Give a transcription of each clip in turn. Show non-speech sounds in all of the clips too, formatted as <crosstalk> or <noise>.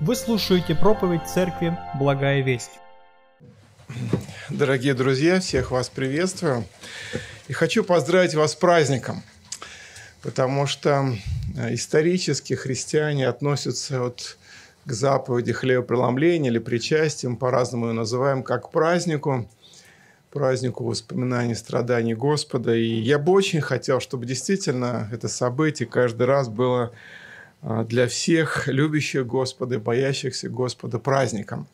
Вы слушаете проповедь церкви «Благая весть». Дорогие друзья, всех вас приветствую. И хочу поздравить вас с праздником, потому что э, исторически христиане относятся вот к заповеди хлебопреломления или причастием, по-разному ее называем, как к празднику, празднику воспоминаний страданий Господа. И я бы очень хотел, чтобы действительно это событие каждый раз было для всех любящих Господа и боящихся Господа праздником.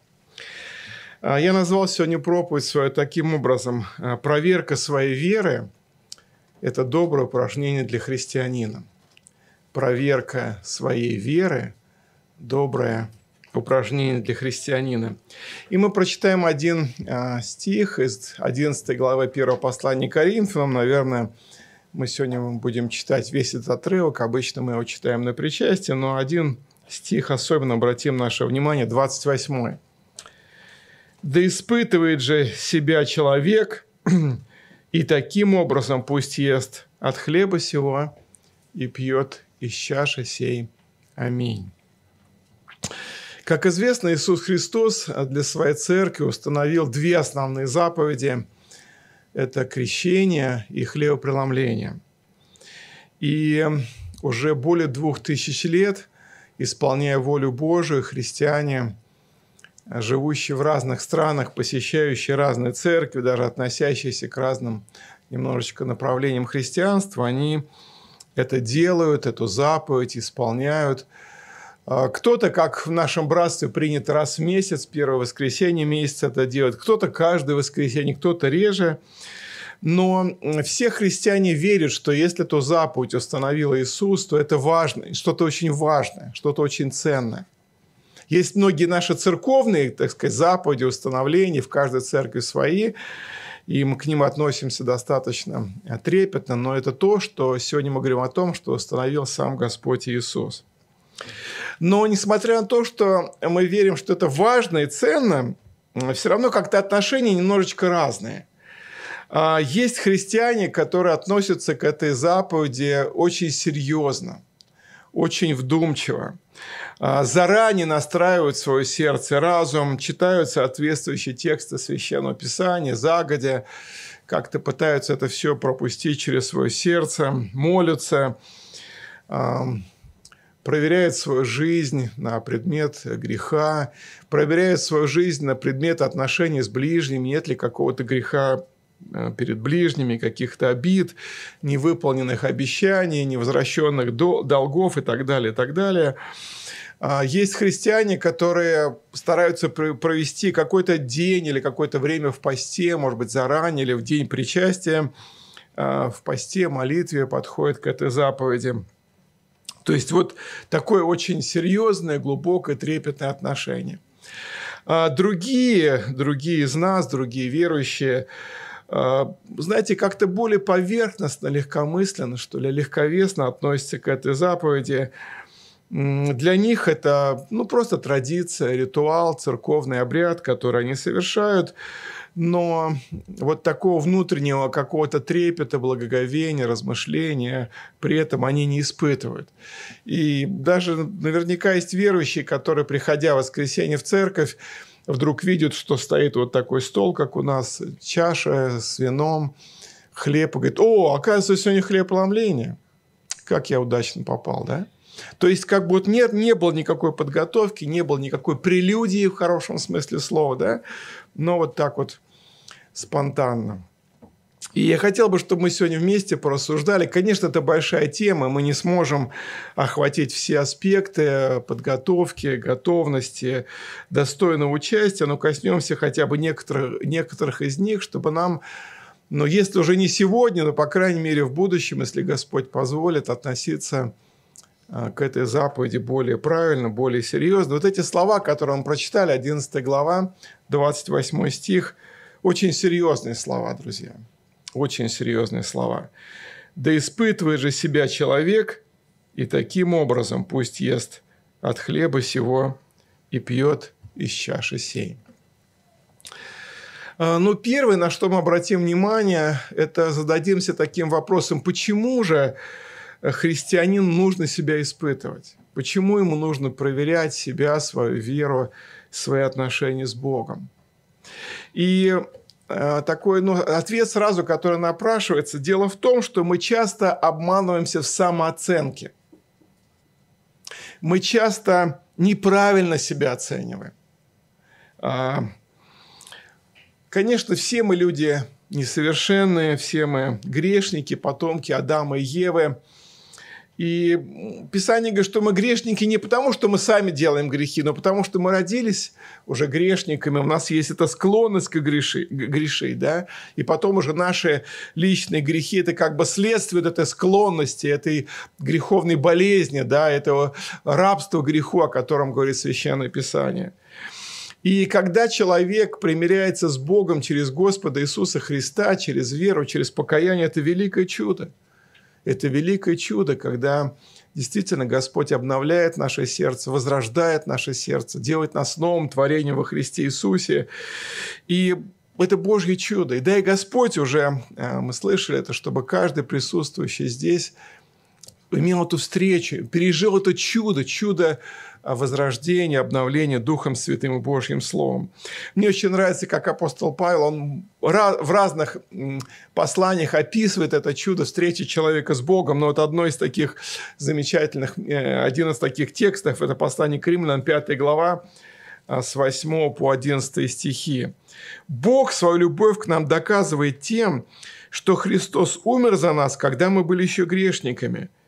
А, я назвал сегодня проповедь свою таким образом. А, Проверка своей веры – это доброе упражнение для христианина. Проверка своей веры – доброе упражнение для христианина. И мы прочитаем один стих из 11 главы 1 послания Коринфянам, наверное, мы сегодня будем читать весь этот отрывок. Обычно мы его читаем на причастии, но один стих особенно обратим наше внимание, 28. «Да испытывает же себя человек, и таким образом пусть ест от хлеба сего и пьет из чаши сей. Аминь». Как известно, Иисус Христос для своей церкви установил две основные заповеди – это крещение и хлебопреломление. И уже более двух тысяч лет, исполняя волю Божию, христиане, живущие в разных странах, посещающие разные церкви, даже относящиеся к разным немножечко направлениям христианства, они это делают, эту заповедь исполняют – кто-то, как в нашем братстве принято раз в месяц, первое воскресенье месяца это делать, кто-то каждое воскресенье, кто-то реже. Но все христиане верят, что если эту заповедь установил Иисус, то это важно, что-то очень важное, что-то очень ценное. Есть многие наши церковные, так сказать, заповеди, установления, в каждой церкви свои, и мы к ним относимся достаточно трепетно, но это то, что сегодня мы говорим о том, что установил сам Господь Иисус. Но несмотря на то, что мы верим, что это важно и ценно, все равно как-то отношения немножечко разные. А, есть христиане, которые относятся к этой заповеди очень серьезно, очень вдумчиво. А, заранее настраивают свое сердце, разум, читают соответствующие тексты Священного Писания, загодя, как-то пытаются это все пропустить через свое сердце, молятся, проверяет свою жизнь на предмет греха, проверяет свою жизнь на предмет отношений с ближними, нет ли какого-то греха э, перед ближними, каких-то обид, невыполненных обещаний, невозвращенных долгов и так далее, и так далее. А, есть христиане, которые стараются провести какой-то день или какое-то время в посте, может быть, заранее или в день причастия, а, в посте, молитве подходят к этой заповеди – то есть вот такое очень серьезное, глубокое, трепетное отношение. А другие, другие из нас, другие верующие, а, знаете, как-то более поверхностно, легкомысленно, что ли, легковесно относятся к этой заповеди. Для них это ну, просто традиция, ритуал, церковный обряд, который они совершают но вот такого внутреннего какого-то трепета, благоговения, размышления при этом они не испытывают. И даже наверняка есть верующие, которые, приходя в воскресенье в церковь, вдруг видят, что стоит вот такой стол, как у нас, чаша с вином, хлеб, и говорит, о, оказывается, сегодня хлеб ломления. Как я удачно попал, да? То есть, как бы вот нет, не было никакой подготовки, не было никакой прелюдии в хорошем смысле слова, да, но вот так вот спонтанно. И я хотел бы, чтобы мы сегодня вместе порассуждали. Конечно, это большая тема, мы не сможем охватить все аспекты подготовки, готовности, достойного участия, но коснемся хотя бы некоторых, некоторых из них, чтобы нам, ну, если уже не сегодня, но, по крайней мере, в будущем, если Господь позволит, относиться а, к этой заповеди более правильно, более серьезно. Вот эти слова, которые мы прочитали, 11 глава, 28 стих – очень серьезные слова, друзья. Очень серьезные слова. «Да испытывает же себя человек, и таким образом пусть ест от хлеба сего и пьет из чаши сей». А, ну, первое, на что мы обратим внимание, это зададимся таким вопросом, почему же христианину нужно себя испытывать? Почему ему нужно проверять себя, свою веру, свои отношения с Богом? И э, такой ну, ответ сразу, который напрашивается. Дело в том, что мы часто обманываемся в самооценке. Мы часто неправильно себя оцениваем. А, конечно, все мы люди несовершенные, все мы грешники, потомки Адама и Евы – и Писание говорит, что мы грешники не потому, что мы сами делаем грехи, но потому, что мы родились уже грешниками, у нас есть эта склонность к греши, греши да? и потом уже наши личные грехи – это как бы следствие этой склонности, этой греховной болезни, да? этого рабства греху, о котором говорит Священное Писание. И когда человек примиряется с Богом через Господа Иисуса Христа, через веру, через покаяние, это великое чудо – это великое чудо, когда действительно Господь обновляет наше сердце, возрождает наше сердце, делает нас новым творением во Христе Иисусе. И это Божье чудо. И да и Господь уже, э, мы слышали это, чтобы каждый присутствующий здесь имел эту встречу, пережил это чудо, чудо возрождения, обновления Духом Святым и Божьим Словом. Мне очень нравится, как апостол Павел, он в разных посланиях описывает это чудо встречи человека с Богом, но вот одно из таких замечательных, э, один из таких текстов, это послание к Римлянам, 5 глава, а, с 8 по 11 стихи. «Бог свою любовь к нам доказывает тем, что Христос умер за нас, когда мы были еще грешниками –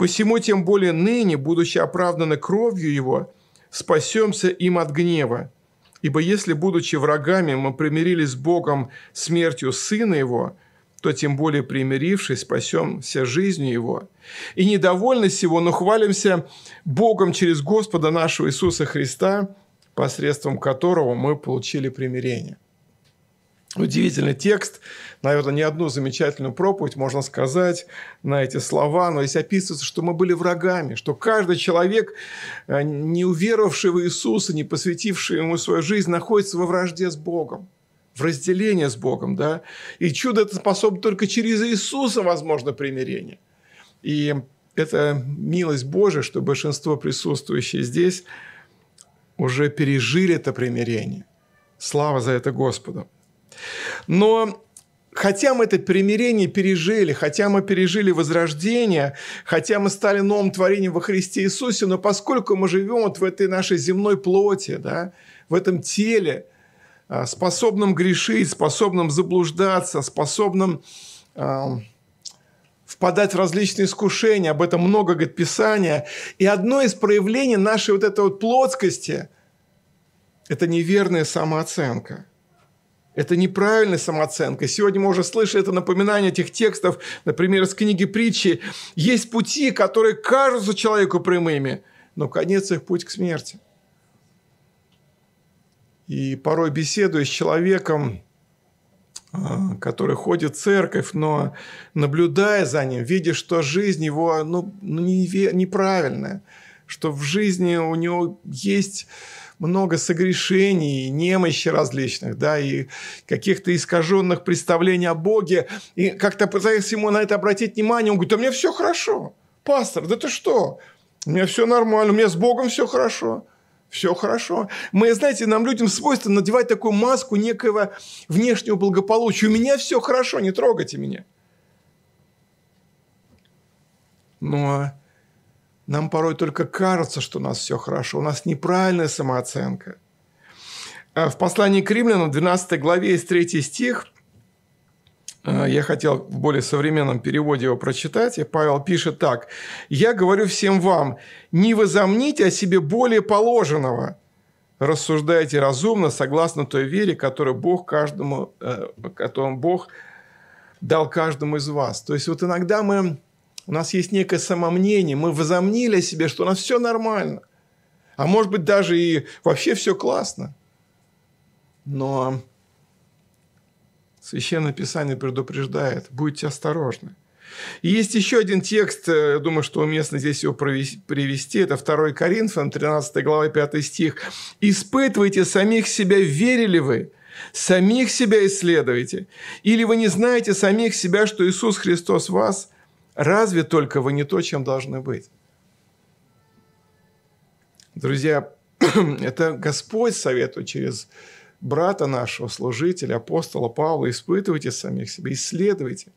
Посему тем более ныне, будучи оправданы кровью Его, спасемся им от гнева. Ибо если, будучи врагами, мы примирились с Богом смертью Сына Его, то тем более примирившись, спасемся жизнью Его. И недовольны всего, но хвалимся Богом через Господа нашего Иисуса Христа, посредством которого мы получили примирение. Удивительный текст – наверное, не одну замечательную проповедь можно сказать на эти слова, но здесь описывается, что мы были врагами, что каждый человек, э, не уверовавший в Иисуса, не посвятивший ему свою жизнь, находится во вражде с Богом в разделении с Богом, да, и чудо это способно только через Иисуса возможно примирение. И это милость Божия, что большинство присутствующих здесь уже пережили это примирение. Слава за это Господу. Но хотя мы это примирение пережили, хотя мы пережили возрождение, хотя мы стали новым творением во Христе Иисусе, но поскольку мы живем вот в этой нашей земной плоти, да, в этом теле, а, способном грешить, способном заблуждаться, способном э, впадать в различные искушения, об этом много говорит Писание. И одно из проявлений нашей вот этой вот плотскости – это неверная самооценка – это неправильная самооценка. Сегодня мы уже слышали это напоминание этих текстов, например, из книги притчи. Есть пути, которые кажутся человеку прямыми, но конец их путь к смерти. И порой беседуя с человеком, а, который ходит в церковь, но наблюдая за ним, видя, что жизнь его ну, неправильная, что в жизни у него есть много согрешений, немощи различных, да, и каких-то искаженных представлений о Боге. И как-то пытаясь ему на это обратить внимание, он говорит, а мне все хорошо. Пастор, да ты что? У меня все нормально, у меня с Богом все хорошо. Все хорошо. Мы, знаете, нам людям свойственно надевать такую маску некого внешнего благополучия. У меня все хорошо, не трогайте меня. Но нам порой только кажется, что у нас все хорошо. У нас неправильная самооценка. А в послании к римлянам, 12 главе, есть третий стих. А, я хотел в более современном переводе его прочитать. И Павел пишет так. «Я говорю всем вам, не возомните о себе более положенного, рассуждайте разумно, согласно той вере, которую Бог каждому, э, которую Бог дал каждому из вас». То есть вот иногда мы у нас есть некое самомнение, мы возомнили о себе, что у нас все нормально. А может быть, даже и вообще все классно. Но Священное Писание предупреждает, будьте осторожны. И есть еще один текст, э, я думаю, что уместно здесь его привести, это 2 Коринфянам, 13 глава, 5 стих. «Испытывайте самих себя, верили вы, самих себя исследуйте. Или вы не знаете самих себя, что Иисус Христос вас – Разве только вы не то, чем должны быть? Друзья, <clears throat> это Господь советует через брата нашего, служителя, апостола Павла, испытывайте самих себя, исследуйте,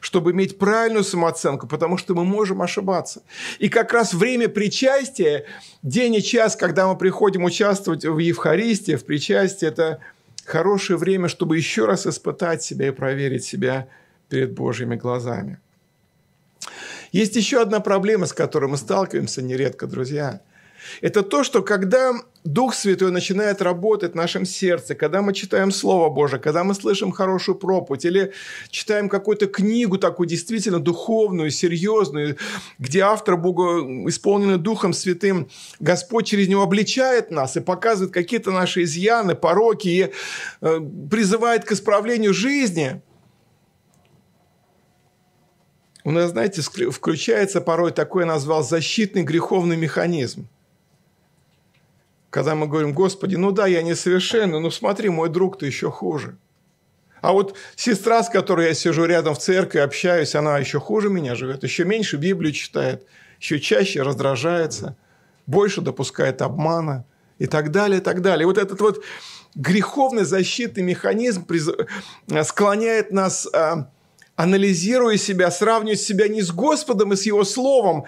чтобы иметь правильную самооценку, потому что мы можем ошибаться. И как раз время причастия, день и час, когда мы приходим участвовать в Евхаристии, в причастии, это хорошее время, чтобы еще раз испытать себя и проверить себя перед Божьими глазами. Есть еще одна проблема, с которой мы сталкиваемся нередко, друзья – это то, что когда Дух Святой начинает работать в нашем сердце, когда мы читаем Слово Божие, когда мы слышим хорошую проповедь или читаем какую-то книгу такую действительно духовную, серьезную, где автор Бога, исполненный Духом Святым, Господь через него обличает нас и показывает какие-то наши изъяны, пороки и э, призывает к исправлению жизни – у нас, знаете, включается порой такой, я назвал, защитный греховный механизм – когда мы говорим, Господи, ну да, я несовершенный, но смотри, мой друг-то еще хуже. А вот сестра, с которой я сижу рядом в церкви, общаюсь, она еще хуже меня живет, еще меньше Библию читает, еще чаще раздражается, больше допускает обмана и так далее, и так далее. И вот этот вот греховный защитный механизм склоняет нас, а, анализируя себя, сравнивать себя не с Господом и с Его Словом,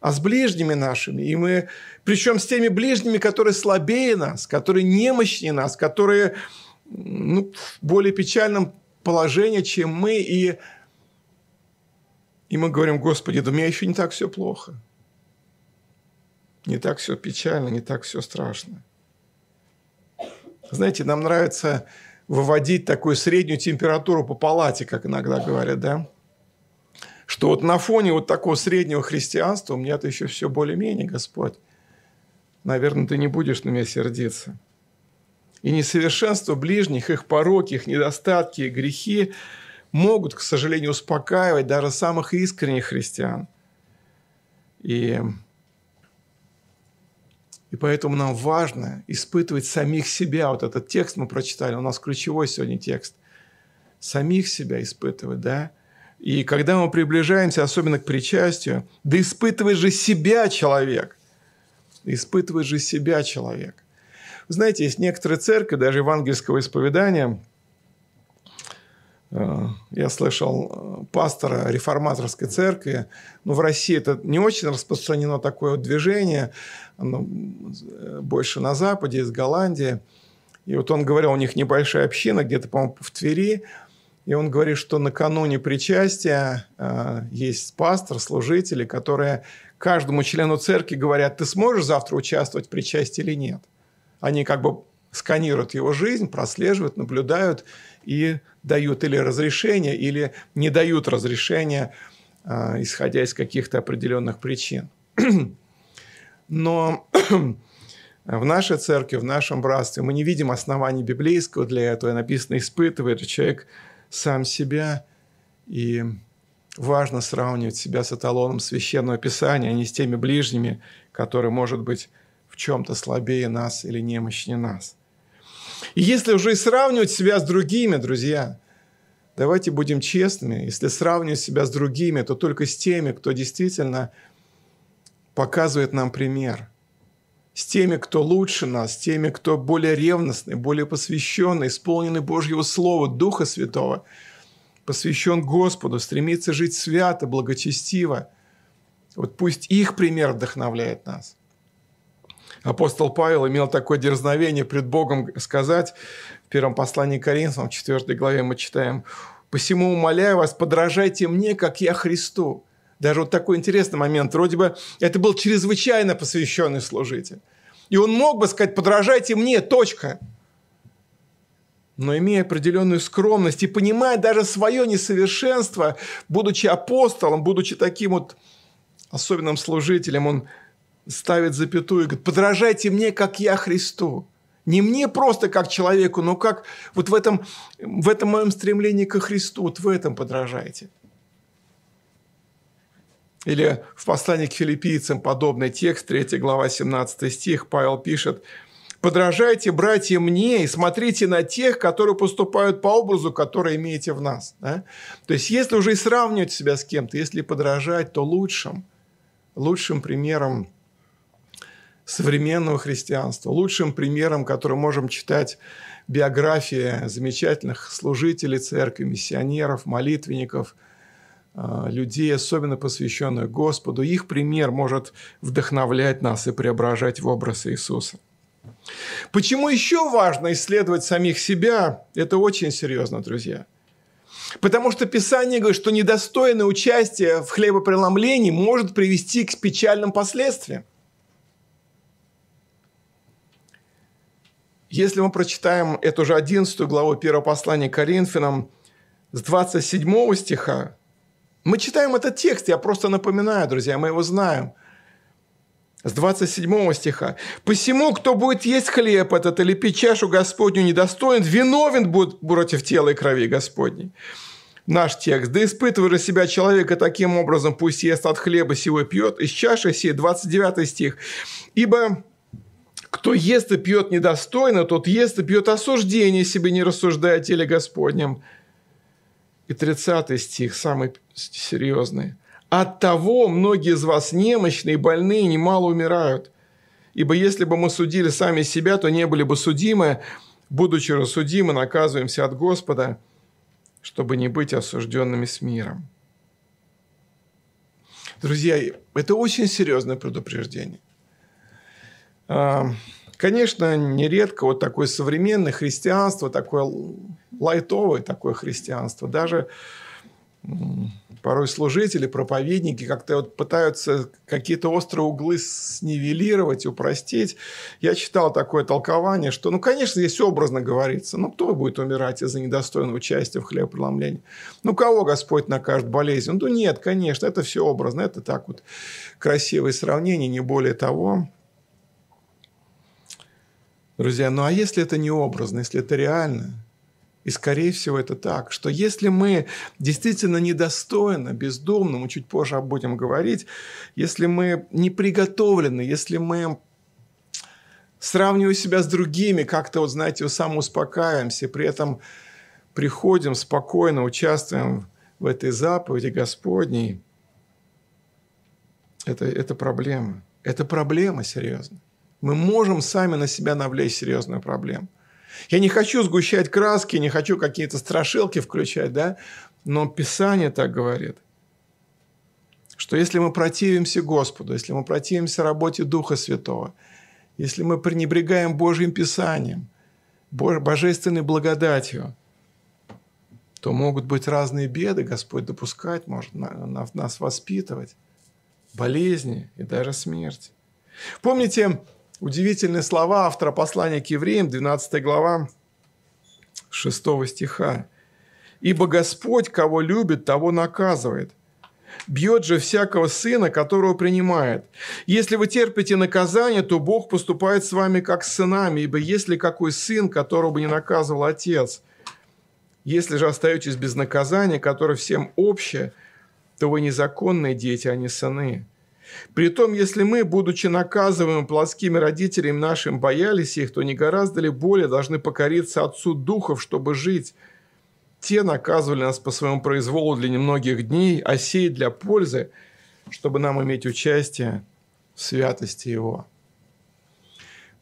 а с ближними нашими. И мы, причем с теми ближними, которые слабее нас, которые немощнее нас, которые ну, в более печальном положении, чем мы. И, и мы говорим, Господи, да у меня еще не так все плохо. Не так все печально, не так все страшно. Знаете, нам нравится выводить такую среднюю температуру по палате, как иногда говорят, да? что вот на фоне вот такого среднего христианства у меня-то еще все более-менее, Господь. Наверное, ты не будешь на меня сердиться. И несовершенство ближних, их пороки, их недостатки и грехи могут, к сожалению, успокаивать даже самых искренних христиан. И, и поэтому нам важно испытывать самих себя. Вот этот текст мы прочитали, у нас ключевой сегодня текст. Самих себя испытывать, да? И когда мы приближаемся, особенно к причастию, да испытывает же себя человек. Да испытывает же себя человек. Знаете, есть некоторые церкви, даже евангельского исповедания, я слышал э, пастора реформаторской церкви, но в России это не очень распространено такое вот движение, оно э, больше на Западе, из Голландии. И вот он говорил, у них небольшая община, где-то, по-моему, в Твери, и он говорит, что накануне причастия э, есть пастор, служители, которые каждому члену церкви говорят, ты сможешь завтра участвовать в причастии или нет. Они как бы сканируют его жизнь, прослеживают, наблюдают и дают или разрешение, или не дают разрешения, э, исходя из каких-то определенных причин. <clears throat> Но <clears throat> в нашей церкви, в нашем братстве мы не видим оснований библейского для этого. Написано, испытывает человек сам себя, и важно сравнивать себя с эталоном священного писания, а не с теми ближними, которые, может быть, в чем-то слабее нас или немощнее нас. И если уже и сравнивать себя с другими, друзья, давайте будем честными, если сравнивать себя с другими, то только с теми, кто действительно показывает нам пример – с теми, кто лучше нас, с теми, кто более ревностный, более посвященный, исполненный Божьего Слова, Духа Святого, посвящен Господу, стремится жить свято, благочестиво. Вот пусть их пример вдохновляет нас. Апостол Павел имел такое дерзновение пред Богом сказать в первом послании к Коринфянам, в 4 главе мы читаем, «Посему умоляю вас, подражайте мне, как я Христу». Даже вот такой интересный момент. Вроде бы это был чрезвычайно посвященный служитель. И он мог бы сказать, подражайте мне, точка. Но имея определенную скромность и понимая даже свое несовершенство, будучи апостолом, будучи таким вот особенным служителем, он ставит запятую и говорит, подражайте мне, как я Христу. Не мне просто как человеку, но как вот в этом, в этом моем стремлении ко Христу, вот в этом подражайте. Или в послании к филиппийцам подобный текст, 3 глава, 17 стих, Павел пишет, «Подражайте, братья, мне и смотрите на тех, которые поступают по образу, который имеете в нас». Да? То есть, если уже и сравнивать себя с кем-то, если подражать, то лучшим, лучшим примером современного христианства. Лучшим примером, который можем читать биографии замечательных служителей церкви, миссионеров, молитвенников, а, людей, особенно посвященных Господу. Их пример может вдохновлять нас и преображать в образ Иисуса. Почему еще важно исследовать самих себя? Это очень серьезно, друзья. Потому что Писание говорит, что недостойное участие в хлебопреломлении может привести к печальным последствиям. Если мы прочитаем эту же 11 главу 1 послания Коринфянам с 27 стиха, мы читаем этот текст, я просто напоминаю, друзья, мы его знаем. С 27 стиха. «Посему, кто будет есть хлеб этот или пить чашу Господню недостоин, виновен будет против тела и крови Господней». Наш текст. «Да испытывай же себя человека таким образом, пусть ест от хлеба сего пьет, из чаши сей». 29 стих. «Ибо кто ест и пьет недостойно, тот ест и пьет осуждение себе, не рассуждая о теле Господнем». И 30 стих, самый серьезный. «От того многие из вас немощные больные немало умирают. Ибо если бы мы судили сами себя, то не были бы судимы, будучи рассудимы, наказываемся от Господа, чтобы не быть осужденными с миром». Друзья, это очень серьезное предупреждение. Конечно, нередко вот такое современное христианство, такое лайтовое такое христианство, даже порой служители, проповедники как-то вот пытаются какие-то острые углы снивелировать, упростить. Я читал такое толкование, что, ну, конечно, здесь образно говорится, ну, кто будет умирать из-за недостойного участия в хлебопреломлении? Ну, кого Господь накажет болезнь? Ну, нет, конечно, это все образно, это так вот красивое сравнение, не более того. Друзья, ну а если это не образно, если это реально? И скорее всего это так, что если мы действительно недостойны, бездумно, мы чуть позже будем говорить, если мы не приготовлены, если мы сравнивая себя с другими, как-то, вот, знаете, самоуспокаиваемся, при этом приходим спокойно, участвуем в этой заповеди Господней, это, это проблема. Это проблема серьезная. Мы можем сами на себя навлечь серьезную проблему. Я не хочу сгущать краски, не хочу какие-то страшилки включать, да? Но Писание так говорит, что если мы противимся Господу, если мы противимся работе Духа Святого, если мы пренебрегаем Божьим Писанием, божественной благодатью, то могут быть разные беды, Господь допускать может нас воспитывать, болезни и даже смерть. Помните, Удивительные слова автора послания к евреям, 12 глава, 6 стиха. «Ибо Господь, кого любит, того наказывает. Бьет же всякого сына, которого принимает. Если вы терпите наказание, то Бог поступает с вами как с сынами, ибо если какой сын, которого бы не наказывал отец, если же остаетесь без наказания, которое всем общее, то вы незаконные дети, а не сыны. Притом, если мы, будучи наказываемы плотскими родителями нашим, боялись их, то не гораздо ли более должны покориться Отцу Духов, чтобы жить? Те наказывали нас по своему произволу для немногих дней, а сей для пользы, чтобы нам иметь участие в святости Его.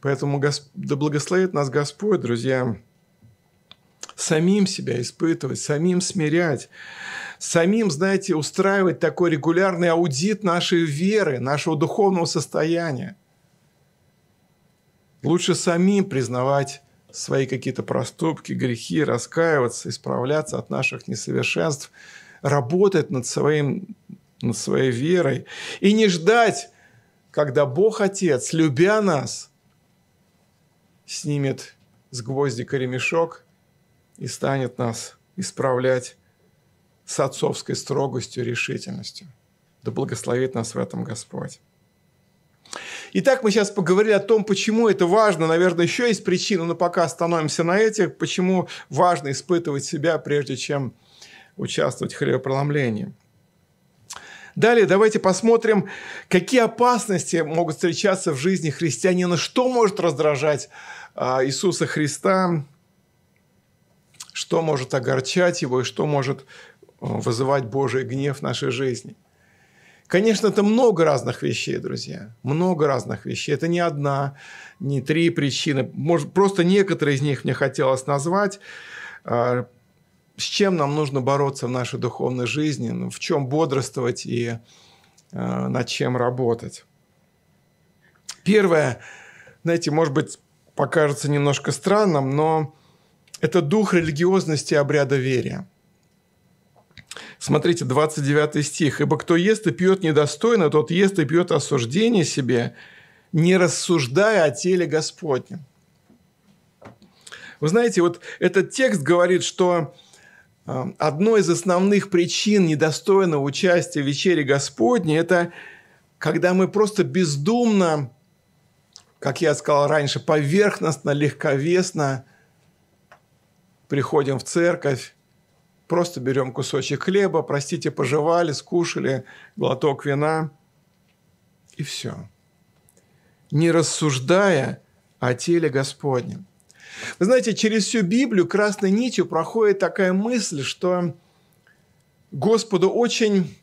Поэтому да благословит нас Господь, друзья, самим себя испытывать, самим смирять, самим, знаете, устраивать такой регулярный аудит нашей веры, нашего духовного состояния. Лучше самим признавать свои какие-то проступки, грехи, раскаиваться, исправляться от наших несовершенств, работать над, своим, над своей верой и не ждать, когда Бог Отец, любя нас, снимет с гвоздика ремешок и станет нас исправлять с отцовской строгостью решительностью. Да благословит нас в этом Господь. Итак, мы сейчас поговорили о том, почему это важно. Наверное, еще есть причины, но пока остановимся на этих. Почему важно испытывать себя, прежде чем участвовать в хлебопроломлении. Далее давайте посмотрим, какие опасности могут встречаться в жизни христианина, что может раздражать а, Иисуса Христа, что может огорчать его и что может вызывать Божий гнев в нашей жизни. Конечно, это много разных вещей, друзья. Много разных вещей. Это не одна, не три причины. Может, просто некоторые из них мне хотелось назвать. А, с чем нам нужно бороться в нашей духовной жизни, ну, в чем бодрствовать и а, над чем работать. Первое, знаете, может быть, покажется немножко странным, но это дух религиозности и обряда верия. Смотрите, 29 стих. «Ибо кто ест и пьет недостойно, тот ест и пьет осуждение себе, не рассуждая о теле Господнем». Вы знаете, вот этот текст говорит, что э, одной из основных причин недостойного участия в вечере Господней – это когда мы просто бездумно, как я сказал раньше, поверхностно, легковесно приходим в церковь, Просто берем кусочек хлеба, простите, пожевали, скушали, глоток вина и все. Не рассуждая о теле Господнем. Вы знаете, через всю Библию красной нитью проходит такая мысль, что Господу очень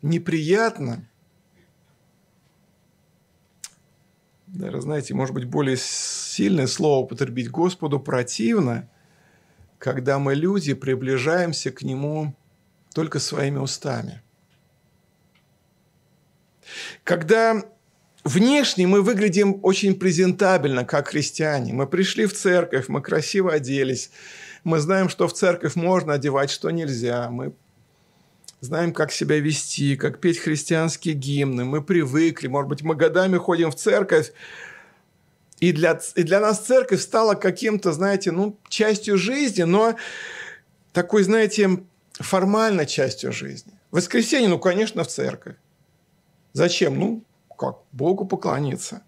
неприятно, даже, знаете, может быть, более сильное слово употребить, Господу противно – когда мы, люди, приближаемся к Нему только своими устами. Когда внешне мы выглядим очень презентабельно, как христиане. Мы пришли в церковь, мы красиво оделись, мы знаем, что в церковь можно одевать, что нельзя. Мы знаем, как себя вести, как петь христианские гимны. Мы привыкли, может быть, мы годами ходим в церковь, и для, и для нас церковь стала каким-то, знаете, ну, частью жизни, но такой, знаете, формальной частью жизни. В воскресенье, ну, конечно, в церковь. Зачем? Ну, как? Богу поклониться.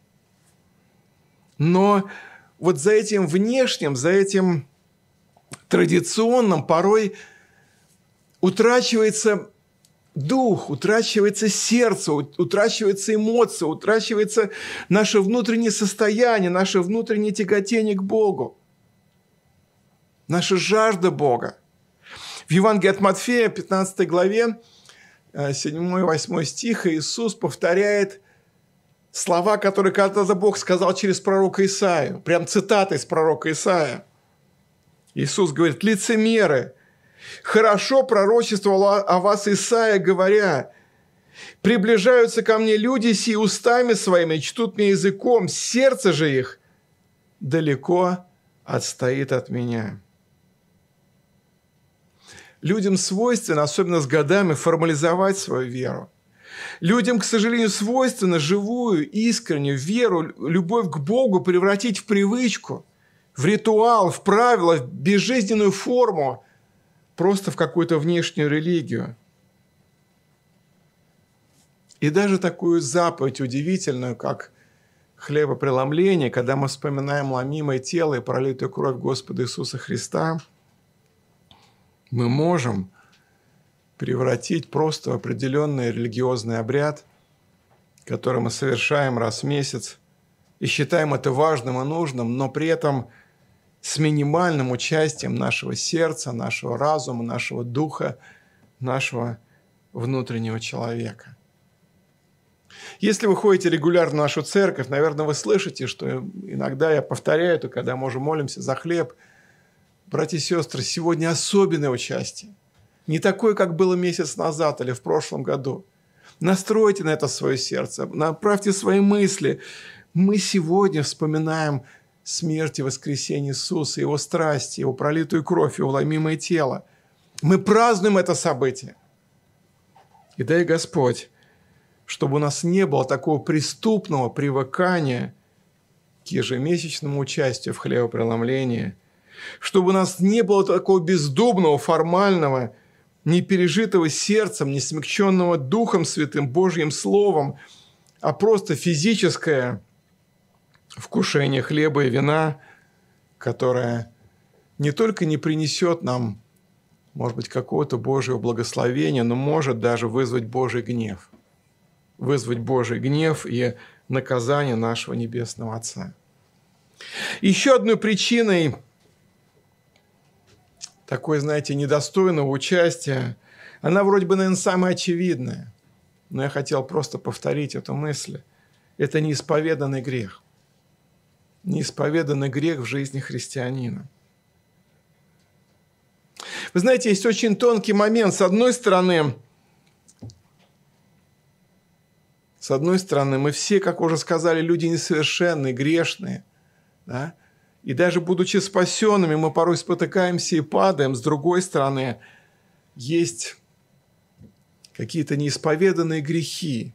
Но вот за этим внешним, за этим традиционным порой утрачивается дух, утрачивается сердце, утрачивается эмоция, утрачивается наше внутреннее состояние, наше внутреннее тяготение к Богу, наша жажда Бога. В Евангелии от Матфея, 15 главе, 7-8 стих, Иисус повторяет слова, которые когда-то Бог сказал через пророка Исаию. Прям цитата из пророка Исаия. Иисус говорит, лицемеры, Хорошо пророчествовал о вас Исаия, говоря, «Приближаются ко мне люди си устами своими, чтут мне языком, сердце же их далеко отстоит от меня». Людям свойственно, особенно с годами, формализовать свою веру. Людям, к сожалению, свойственно живую, искреннюю веру, любовь к Богу превратить в привычку, в ритуал, в правило, в безжизненную форму – просто в какую-то внешнюю религию. И даже такую заповедь удивительную, как хлебопреломление, когда мы вспоминаем ломимое тело и пролитую кровь Господа Иисуса Христа, мы можем превратить просто в определенный религиозный обряд, который мы совершаем раз в месяц, и считаем это важным и нужным, но при этом – с минимальным участием нашего сердца, нашего разума, нашего духа, нашего внутреннего человека. Если вы ходите регулярно в нашу церковь, наверное, вы слышите, что иногда я повторяю это, когда мы уже молимся за хлеб. Братья и сестры, сегодня особенное участие. Не такое, как было месяц назад или в прошлом году. Настройте на это свое сердце, направьте свои мысли. Мы сегодня вспоминаем смерть и воскресение Иисуса, Его страсти, Его пролитую кровь, Его ломимое тело. Мы празднуем это событие. И дай Господь, чтобы у нас не было такого преступного привыкания к ежемесячному участию в хлебопреломлении, чтобы у нас не было такого бездумного, формального, не пережитого сердцем, не смягченного Духом Святым, Божьим Словом, а просто физическое – вкушение хлеба и вина, которое не только не принесет нам, может быть, какого-то Божьего благословения, но может даже вызвать Божий гнев. Вызвать Божий гнев и наказание нашего Небесного Отца. Еще одной причиной такой, знаете, недостойного участия, она вроде бы, наверное, самая очевидная. Но я хотел просто повторить эту мысль. Это неисповеданный грех. Неисповеданный грех в жизни христианина. Вы знаете, есть очень тонкий момент. С одной стороны, с одной стороны, мы все, как уже сказали, люди несовершенные, грешные. Да? И даже будучи спасенными, мы порой спотыкаемся и падаем. С другой стороны, есть какие-то неисповеданные грехи,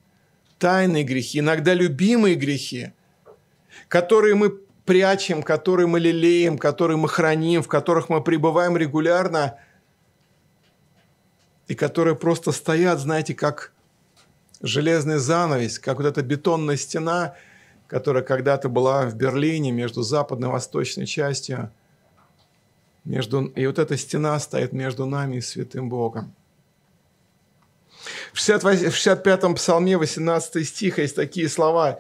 тайные грехи, иногда любимые грехи, которые мы прячем, которые мы лелеем, которые мы храним, в которых мы пребываем регулярно, и которые просто стоят, знаете, как железный занавес, как вот эта бетонная стена, которая когда-то была в Берлине между западной и восточной частью. Между, и вот эта стена стоит между нами и святым Богом. В 65-м псалме, 18 стих, есть такие слова.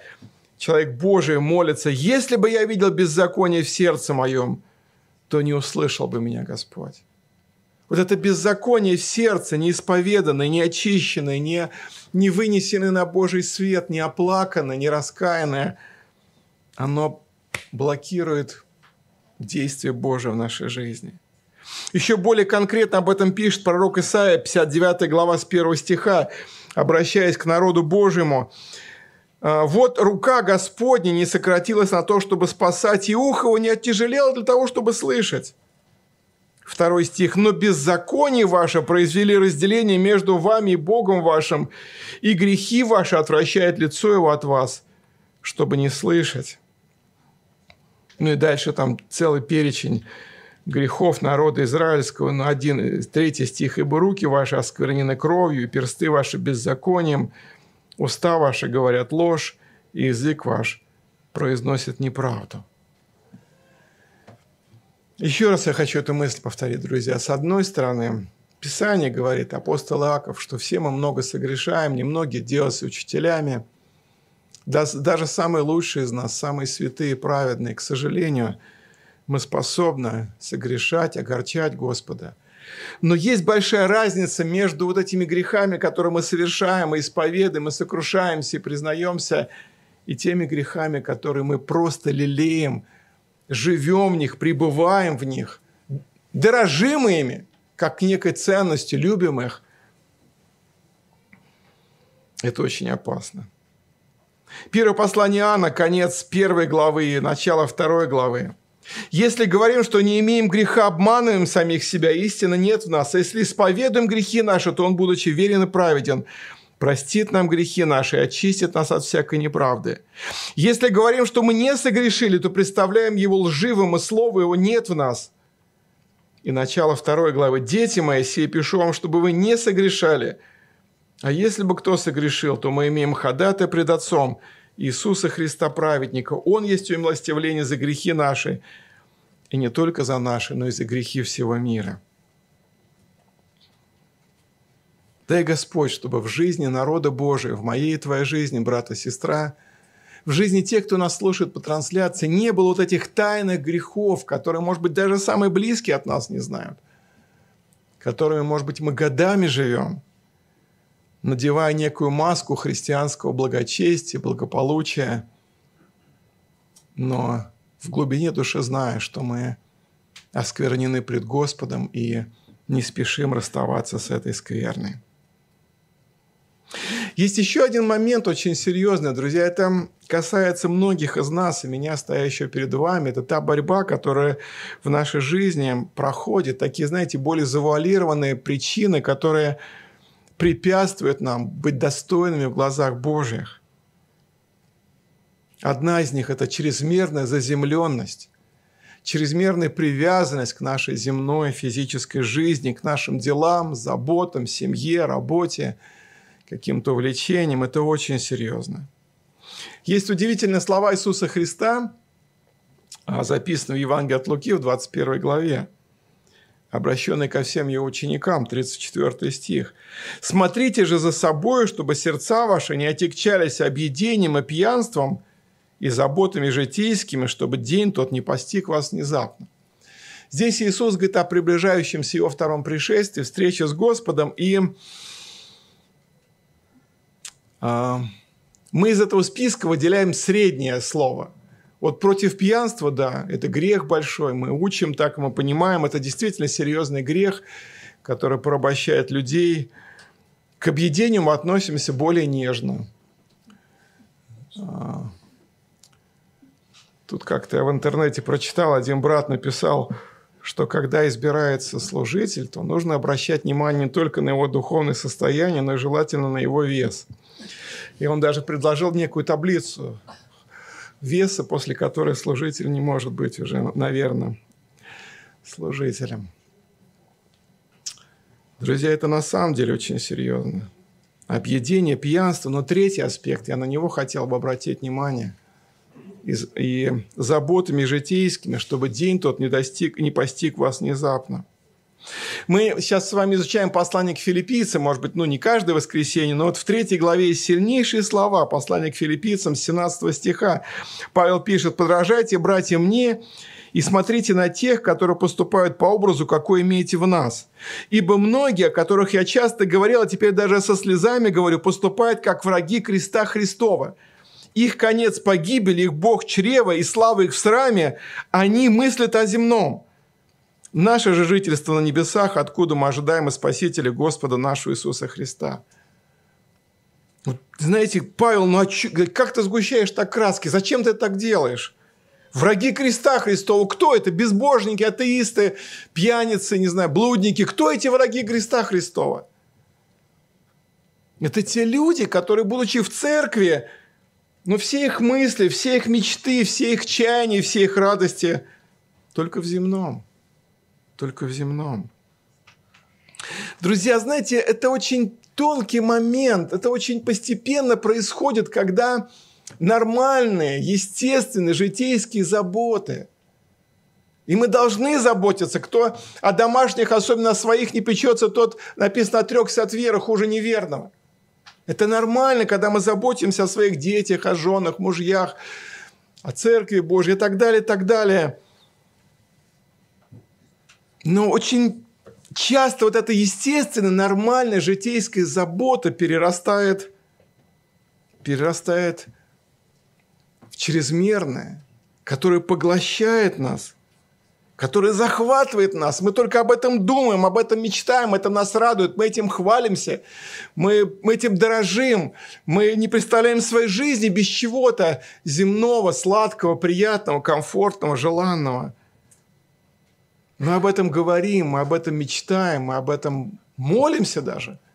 Человек Божий молится, «Если бы я видел беззаконие в сердце моем, то не услышал бы меня Господь». Вот это беззаконие в сердце, неисповеданное, не очищенное, не, не вынесенное на Божий свет, не оплаканное, не раскаянное, оно блокирует действие Божие в нашей жизни – еще более конкретно об этом пишет пророк Исаия, 59 глава с 1 стиха, обращаясь к народу Божьему. «А, «Вот рука Господня не сократилась на то, чтобы спасать, и ухо его не оттяжелело для того, чтобы слышать». Второй стих. «Но беззаконие ваше произвели разделение между вами и Богом вашим, и грехи ваши отвращают лицо его от вас, чтобы не слышать». Ну и дальше там целый перечень грехов народа израильского, но один, третий стих, «Ибо руки ваши осквернены кровью, и персты ваши беззаконием, уста ваши говорят ложь, и язык ваш произносит неправду». Еще раз я хочу эту мысль повторить, друзья. С одной стороны, Писание говорит, апостол Иаков, что все мы много согрешаем, немногие делаются учителями. Даже самые лучшие из нас, самые святые и праведные, к сожалению – мы способны согрешать, огорчать Господа. Но есть большая разница между вот этими грехами, которые мы совершаем, и исповедуем, и сокрушаемся, и признаемся, и теми грехами, которые мы просто лелеем, живем в них, пребываем в них, дорожим ими, как некой ценностью, любим их. Это очень опасно. Первое послание Иоанна, конец первой главы, начало второй главы. Если говорим, что не имеем греха, обманываем самих себя, истина нет в нас. А если исповедуем грехи наши, то Он, будучи верен и праведен, простит нам грехи наши и очистит нас от всякой неправды. Если говорим, что мы не согрешили, то представляем Его лживым, и Слова Его нет в нас. И начало второй главы. «Дети мои, сие пишу вам, чтобы вы не согрешали. А если бы кто согрешил, то мы имеем ходатая пред Отцом – Иисуса Христа праведника. Он есть умилостивление за грехи наши, и не только за наши, но и за грехи всего мира. Дай Господь, чтобы в жизни народа Божия, в моей и твоей жизни, брат и сестра, в жизни тех, кто нас слушает по трансляции, не было вот этих тайных грехов, которые, может быть, даже самые близкие от нас не знают, которыми, может быть, мы годами живем – надевая некую маску христианского благочестия, благополучия, но в глубине души зная, что мы осквернены пред Господом и не спешим расставаться с этой скверной. Есть еще один момент очень серьезный, друзья. Это касается многих из нас и меня, стоящего перед вами. Это та борьба, которая в нашей жизни проходит. Такие, знаете, более завуалированные причины, которые препятствует нам быть достойными в глазах Божьих. Одна из них – это чрезмерная заземленность, чрезмерная привязанность к нашей земной физической жизни, к нашим делам, заботам, семье, работе, каким-то увлечениям. Это очень серьезно. Есть удивительные слова Иисуса Христа, а, записанные в Евангелии от Луки в 21 главе обращенный ко всем его ученикам, 34 стих. «Смотрите же за собой, чтобы сердца ваши не отягчались объедением и пьянством и заботами житейскими, чтобы день тот не постиг вас внезапно». Здесь Иисус говорит о приближающемся его втором пришествии, встрече с Господом, и А, мы из этого списка выделяем среднее слово. Вот против пьянства, да, это грех большой. Мы учим так, мы понимаем, это действительно серьезный грех, который порабощает людей. К объедению мы относимся более нежно. А, тут как-то я в интернете прочитал, один брат написал, что когда избирается служитель, то нужно обращать внимание не только на его духовное состояние, но и желательно на его вес. И он даже предложил некую таблицу веса, после которой служитель не может быть уже, наверное, служителем. Друзья, это на самом деле очень серьезно. Объедение, пьянство. Но третий аспект, я на него хотел бы обратить внимание. И, и заботами житейскими, чтобы день тот не, достиг, не постиг вас внезапно. Мы сейчас с вами изучаем послание к филиппийцам, может быть, ну не каждое воскресенье, но вот в третьей главе есть сильнейшие слова послания к филиппийцам 17 стиха. Павел пишет, «Подражайте, братья, мне, и смотрите на тех, которые поступают по образу, какой имеете в нас. Ибо многие, о которых я часто говорил, а теперь даже со слезами говорю, поступают как враги креста Христова. Их конец погибели, их Бог чрева и слава их в сраме, они мыслят о земном. Наше же жительство на небесах, откуда мы ожидаем и Спасителя Господа нашего Иисуса Христа. Вот, знаете, Павел, ну а чё, как ты сгущаешь так краски? Зачем ты так делаешь? Враги креста Христова. Кто это? Безбожники, атеисты, пьяницы, не знаю, блудники. Кто эти враги креста Христова? Это те люди, которые, будучи в церкви, но все их мысли, все их мечты, все их чаяния, все их радости только в земном. Только в земном. Друзья, знаете, это очень тонкий момент, это очень постепенно происходит, когда нормальные, естественные житейские заботы. И мы должны заботиться. Кто о домашних, особенно о своих, не печется, тот, написано, отрекся от веры хуже неверного. Это нормально, когда мы заботимся о своих детях, о женах, мужьях, о церкви Божьей и так далее, и так далее. Но очень часто вот эта естественная, нормальная житейская забота перерастает, перерастает чрезмерное, которое поглощает нас, которое захватывает нас. Мы только об этом думаем, об этом мечтаем, это нас радует, мы этим хвалимся, мы, мы этим дорожим, мы не представляем своей жизни без чего-то земного, сладкого, приятного, комфортного, желанного. Мы об этом говорим, мы об этом мечтаем, мы об этом молимся даже –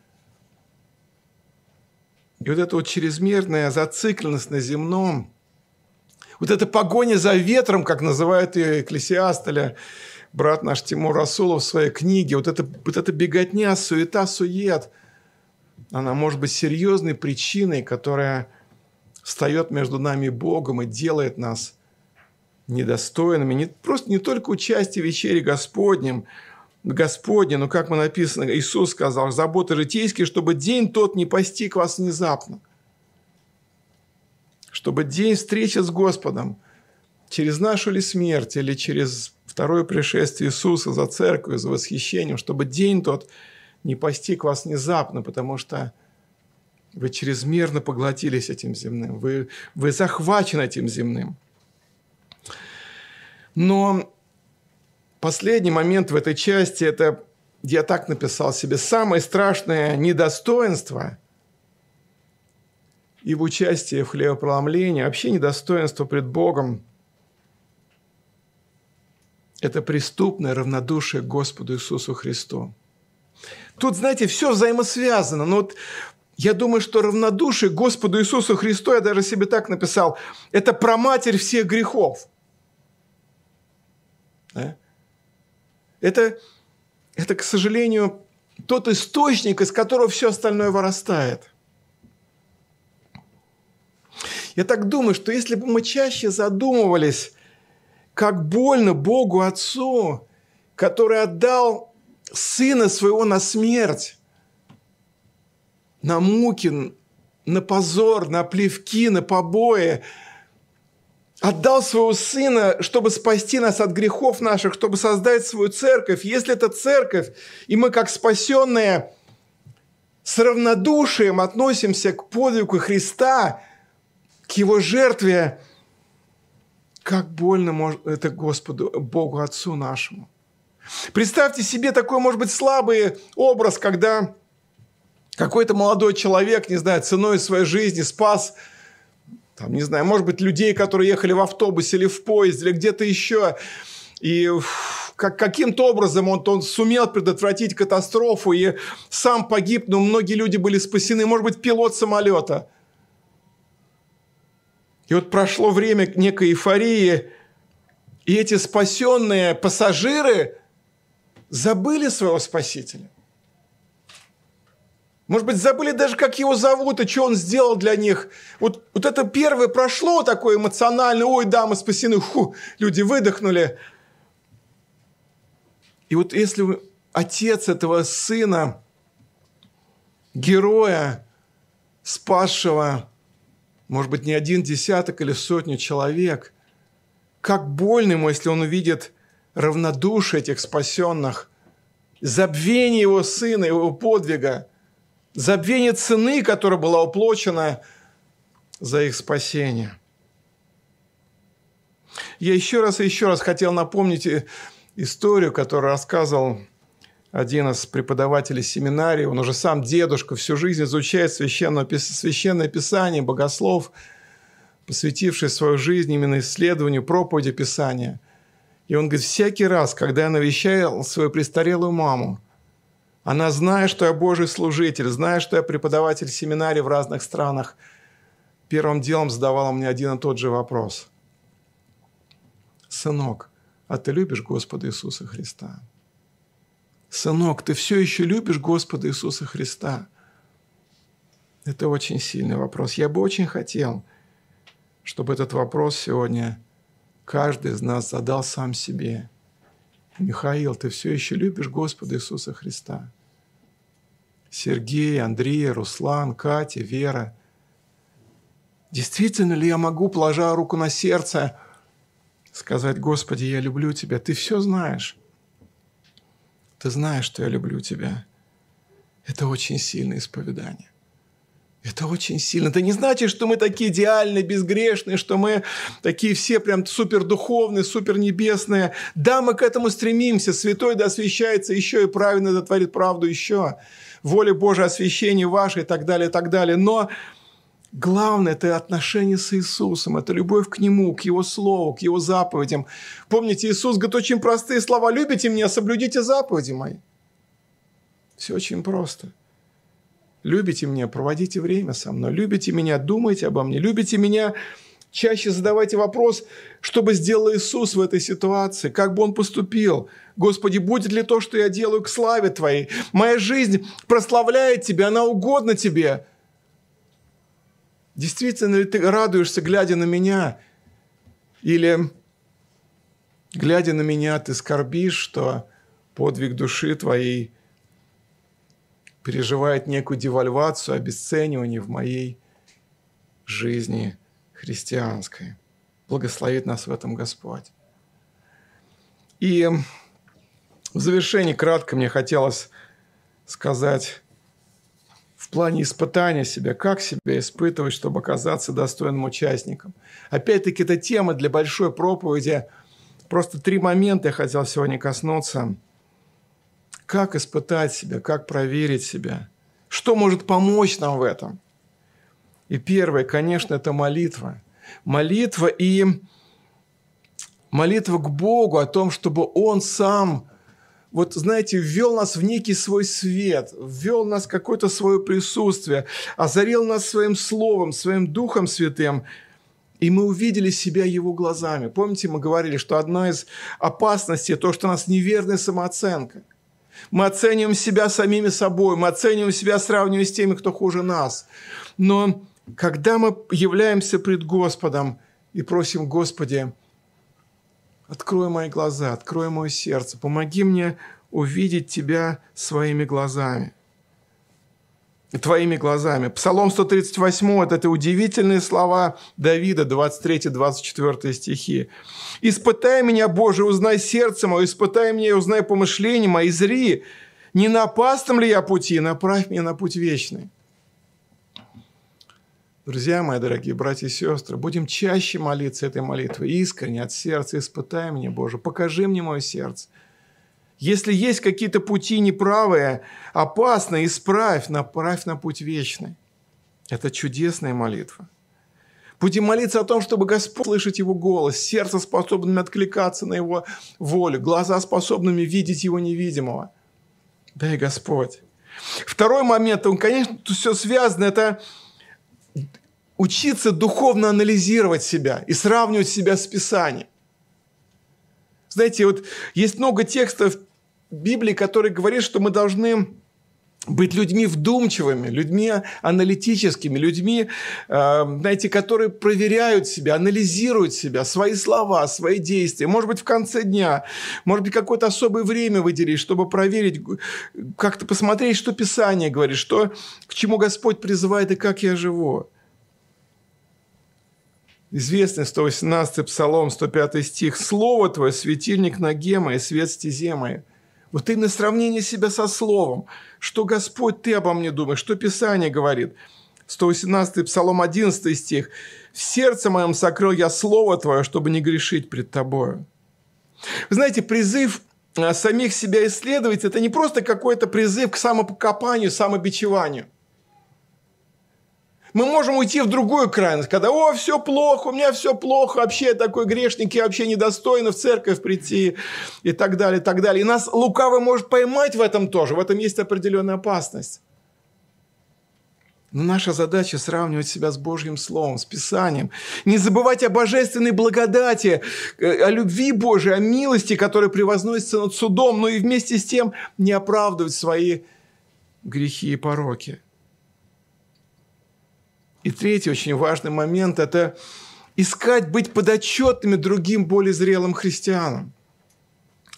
и вот эта вот чрезмерная зацикленность на земном, вот эта погоня за ветром, как называют ее Экклесиастоля, брат наш Тимур Расулов в своей книге, вот эта, вот эта беготня, суета, сует, она может быть серьезной причиной, которая встает между нами и Богом и делает нас недостойными, не, просто не только участие в вечере Господнем, Господне, но как мы написано, Иисус сказал, заботы житейские, чтобы день тот не постиг вас внезапно – чтобы день встречи с Господом через нашу ли смерть или через второе пришествие Иисуса за церковью, за восхищением, чтобы день тот не постиг вас внезапно, потому что вы чрезмерно поглотились этим земным, вы, вы захвачены этим земным. Но последний момент в этой части – это, я так написал себе, самое страшное недостоинство – и в участии в хлебопроломлении, вообще недостоинство пред Богом – это преступное равнодушие к Господу Иисусу Христу. Тут, знаете, все взаимосвязано. Но вот я думаю, что равнодушие к Господу Иисусу Христу, я даже себе так написал, это проматерь всех грехов. Да? Это, это, к сожалению, тот источник, из которого все остальное вырастает – я так думаю, что если бы мы чаще задумывались, как больно Богу Отцу, который отдал Сына Своего на смерть, на муки, на позор, на плевки, на побои, отдал своего Сына, чтобы спасти нас от грехов наших, чтобы создать свою церковь. Если это церковь, и мы как спасенные с равнодушием относимся к подвигу Христа, к Его жертве, как больно это Господу, Богу Отцу нашему. Представьте себе такой, может быть, слабый образ, когда какой-то молодой человек, не знаю, ценой своей жизни спас, там, не знаю, может быть, людей, которые ехали в автобусе или в поезде, или где-то еще. И как, каким-то образом он, он сумел предотвратить катастрофу и сам погиб, но многие люди были спасены. Может быть, пилот самолета. И вот прошло время некой эйфории, и эти спасенные пассажиры забыли своего спасителя. Может быть, забыли даже, как его зовут и что он сделал для них. Вот, вот это первое прошло такое эмоциональное. Ой, да, мы спасены. Фу, люди выдохнули. И вот если отец этого сына, героя, спасшего, может быть, не один десяток или сотню человек, как больно ему, если он увидит равнодушие этих спасенных, забвение его сына, его подвига, забвение цены, которая была уплочена за их спасение. Я еще раз и еще раз хотел напомнить историю, которую рассказывал один из преподавателей семинарии. Он уже сам дедушка, всю жизнь изучает священное, священное писание, богослов, посвятивший свою жизнь именно исследованию проповеди Писания. И он говорит, всякий раз, когда я навещал свою престарелую маму, она, зная, что я Божий служитель, зная, что я преподаватель семинарии в разных странах, первым делом задавала мне один и тот же вопрос. «Сынок, а ты любишь Господа Иисуса Христа? Сынок, ты все еще любишь Господа Иисуса Христа? Это очень сильный вопрос. Я бы очень хотел, чтобы этот вопрос сегодня каждый из нас задал сам себе. Михаил, ты все еще любишь Господа Иисуса Христа? Сергей, Андрей, Руслан, Катя, Вера. Действительно ли я могу, положа руку на сердце, сказать, Господи, я люблю Тебя, Ты все знаешь. Ты знаешь, что я люблю Тебя. Это очень сильное исповедание. Это очень сильно. Это не значит, что мы такие идеальные, безгрешные, что мы такие все прям супер духовные, супер небесные. Да, мы к этому стремимся. Святой да освящается еще и правильно да творит правду еще. Воля Божия, освящение ваше и так далее, и так далее. Но Главное – это отношение с Иисусом, это любовь к Нему, к Его Слову, к Его заповедям. Помните, Иисус говорит очень простые слова. «Любите меня, соблюдите заповеди мои». Все очень просто. Любите меня, проводите время со мной. Любите меня, думайте обо мне. Любите меня, чаще задавайте вопрос, что бы сделал Иисус в этой ситуации, как бы Он поступил. Господи, будет ли то, что я делаю, к славе Твоей? Моя жизнь прославляет Тебя, она угодна Тебе. Действительно ли ты радуешься, глядя на меня? Или, глядя на меня, ты скорбишь, что подвиг души твоей переживает некую девальвацию, обесценивание в моей жизни христианской. Благословит нас в этом Господь. И в завершении кратко мне хотелось сказать в плане испытания себя, как себя испытывать, чтобы оказаться достойным участником. Опять-таки, это тема для большой проповеди. Просто три момента я хотел сегодня коснуться. Как испытать себя, как проверить себя, что может помочь нам в этом. И первое, конечно, это молитва. Молитва и молитва к Богу о том, чтобы Он сам вот, знаете, ввел нас в некий свой свет, ввел нас в какое-то свое присутствие, озарил нас своим словом, своим Духом Святым, и мы увидели себя Его глазами. Помните, мы говорили, что одна из опасностей – то, что у нас неверная самооценка. Мы оцениваем себя самими собой, мы оцениваем себя, сравнивая с теми, кто хуже нас. Но когда мы являемся пред Господом и просим, Господи, Открой мои глаза, открой мое сердце, помоги мне увидеть Тебя своими глазами. Твоими глазами. Псалом 138 – это, это удивительные слова Давида, 23-24 стихи. «Испытай меня, Боже, узнай сердце мое, испытай меня и узнай помышления мои, зри, Не на опасном ли я пути? Направь меня на путь вечный. Друзья мои, дорогие братья и сестры, будем чаще молиться этой молитвой, искренне, от сердца, испытай меня, Боже, покажи мне мое сердце. Если есть какие-то пути неправые, опасные, исправь, направь на путь вечный. Это чудесная молитва. Будем молиться о том, чтобы Господь слышать Его голос, сердце способным откликаться на Его волю, глаза способными видеть Его невидимого. Дай Господь. Второй момент, он, конечно, все связано, это учиться духовно анализировать себя и сравнивать себя с Писанием. Знаете, вот есть много текстов Библии, которые говорят, что мы должны быть людьми вдумчивыми, людьми аналитическими, людьми, э, знаете, которые проверяют себя, анализируют себя, свои слова, свои действия. Может быть, в конце дня, может быть, какое-то особое время выделить, чтобы проверить, как-то посмотреть, что Писание говорит, что, к чему Господь призывает и как я живу. Известный 118 Псалом, 105 стих. «Слово Твое – светильник ноге моей, свет стезе моей». Вот именно сравнение себя со Словом. Что Господь, Ты обо мне думаешь, что Писание говорит. 118 Псалом 11 стих. «В сердце моем сокрыл я Слово Твое, чтобы не грешить пред Тобою». Вы знаете, призыв а, самих себя исследовать – это не просто какой-то призыв к самопокопанию, самобичеванию. Мы можем уйти в другую крайность, когда «О, все плохо, у меня все плохо, вообще я такой грешник, я вообще недостойно в церковь прийти» и так далее, и так далее. И нас лукавый может поймать в этом тоже, в этом есть определенная опасность. Но наша задача сравнивать себя с Божьим Словом, с Писанием. Не забывать о божественной благодати, э, о любви Божией, о милости, которая превозносится над судом, но и вместе с тем не оправдывать свои грехи и пороки. И третий очень важный момент – это искать быть подотчетными другим более зрелым христианам.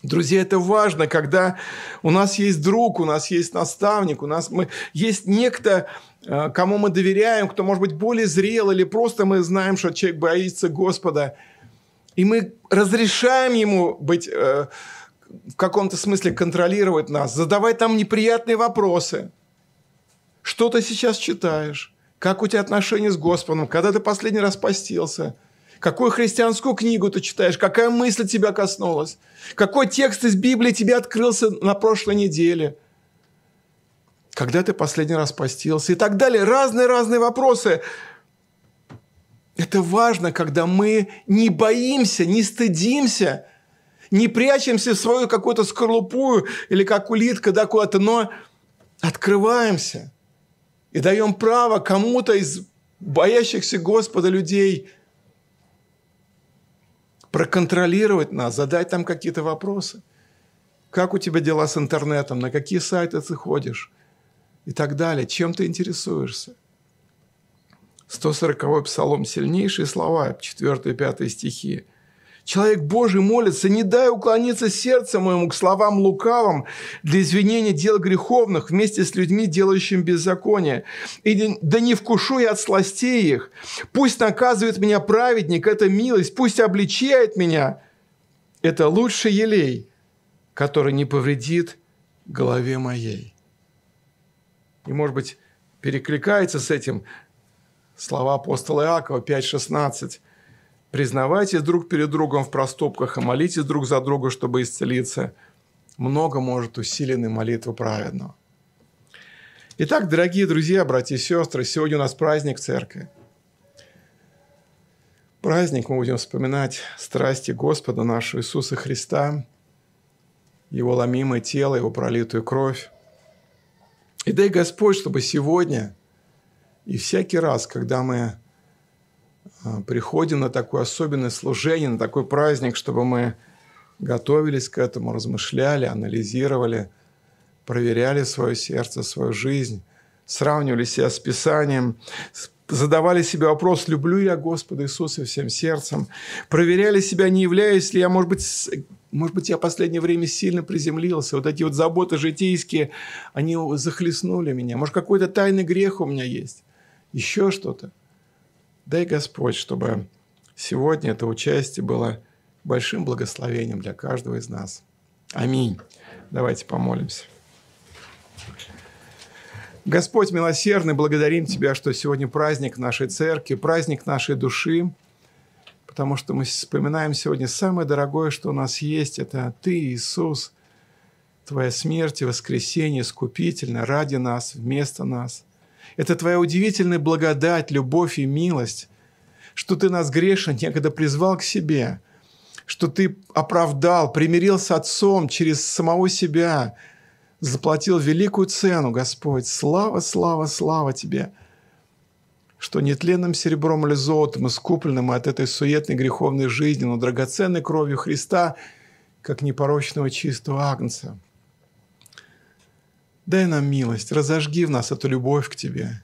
Друзья, это важно, когда у нас есть друг, у нас есть наставник, у нас мы, есть некто, э, кому мы доверяем, кто может быть более зрел, или просто мы знаем, что человек боится Господа. И мы разрешаем ему быть э, в каком-то смысле контролировать нас, задавать нам неприятные вопросы. Что ты сейчас читаешь? Как у тебя отношения с Господом? Когда ты последний раз постился? Какую христианскую книгу ты читаешь? Какая мысль тебя коснулась? Какой текст из Библии тебе открылся на прошлой неделе? Когда ты последний раз постился? И так далее. Разные-разные вопросы. Это важно, когда мы не боимся, не стыдимся, не прячемся в свою какую-то скорлупу или как улитка да, куда-то, но открываемся – и даем право кому-то из боящихся Господа людей проконтролировать нас, задать там какие-то вопросы. Как у тебя дела с интернетом, на какие сайты ты ходишь? И так далее, чем ты интересуешься. 140-й псалом, сильнейшие слова, 4 и 5 стихи – Человек Божий молится, не дай уклониться сердцем моему к словам лукавым для извинения дел греховных вместе с людьми, делающими беззаконие. И да не вкушу я от сластей их. Пусть наказывает меня праведник, это милость, пусть обличает меня. Это лучший елей, который не повредит голове моей. И, может быть, перекликается с этим слова апостола Иакова 5.16. Признавайтесь друг перед другом в проступках и молитесь друг за друга, чтобы исцелиться. Много может усиленной молитвы праведного. Итак, дорогие друзья, братья и сестры, сегодня у нас праздник церкви. Праздник мы будем вспоминать страсти Господа нашего Иисуса Христа, Его ломимое тело, Его пролитую кровь. И дай Господь, чтобы сегодня и всякий раз, когда мы приходим на такое особенное служение, на такой праздник, чтобы мы готовились к этому, размышляли, анализировали, проверяли свое сердце, свою жизнь, сравнивали себя с Писанием, задавали себе вопрос, люблю я Господа Иисуса всем сердцем, проверяли себя, не являюсь ли я, может быть, может быть, я в последнее время сильно приземлился, вот эти вот заботы житейские, они захлестнули меня, может, какой-то тайный грех у меня есть, еще что-то. Дай Господь, чтобы сегодня это участие было большим благословением для каждого из нас. Аминь. Давайте помолимся. Господь милосердный, благодарим Тебя, что сегодня праздник нашей церкви, праздник нашей души, потому что мы вспоминаем сегодня самое дорогое, что у нас есть, это Ты, Иисус, Твоя смерть и воскресение искупительно ради нас, вместо нас. Это Твоя удивительная благодать, любовь и милость, что Ты нас, грешен, некогда призвал к себе, что Ты оправдал, примирил с Отцом через самого себя – заплатил великую цену, Господь. Слава, слава, слава Тебе, что нетленным серебром или золотом искупленным от этой суетной греховной жизни, но драгоценной кровью Христа, как непорочного чистого агнца. Дай нам милость, разожги в нас эту любовь к Тебе,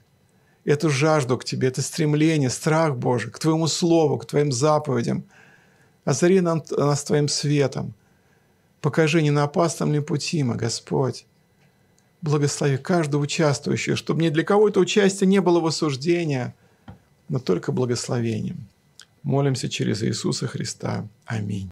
эту жажду к Тебе, это стремление, страх Божий, к Твоему Слову, к Твоим заповедям. Озари нам, нас Твоим светом – Покажи, не на опасном ли пути мы, Господь. Благослови каждого участвующего, чтобы ни для кого это участие не было в осуждении, но только благословением. Молимся через Иисуса Христа. Аминь.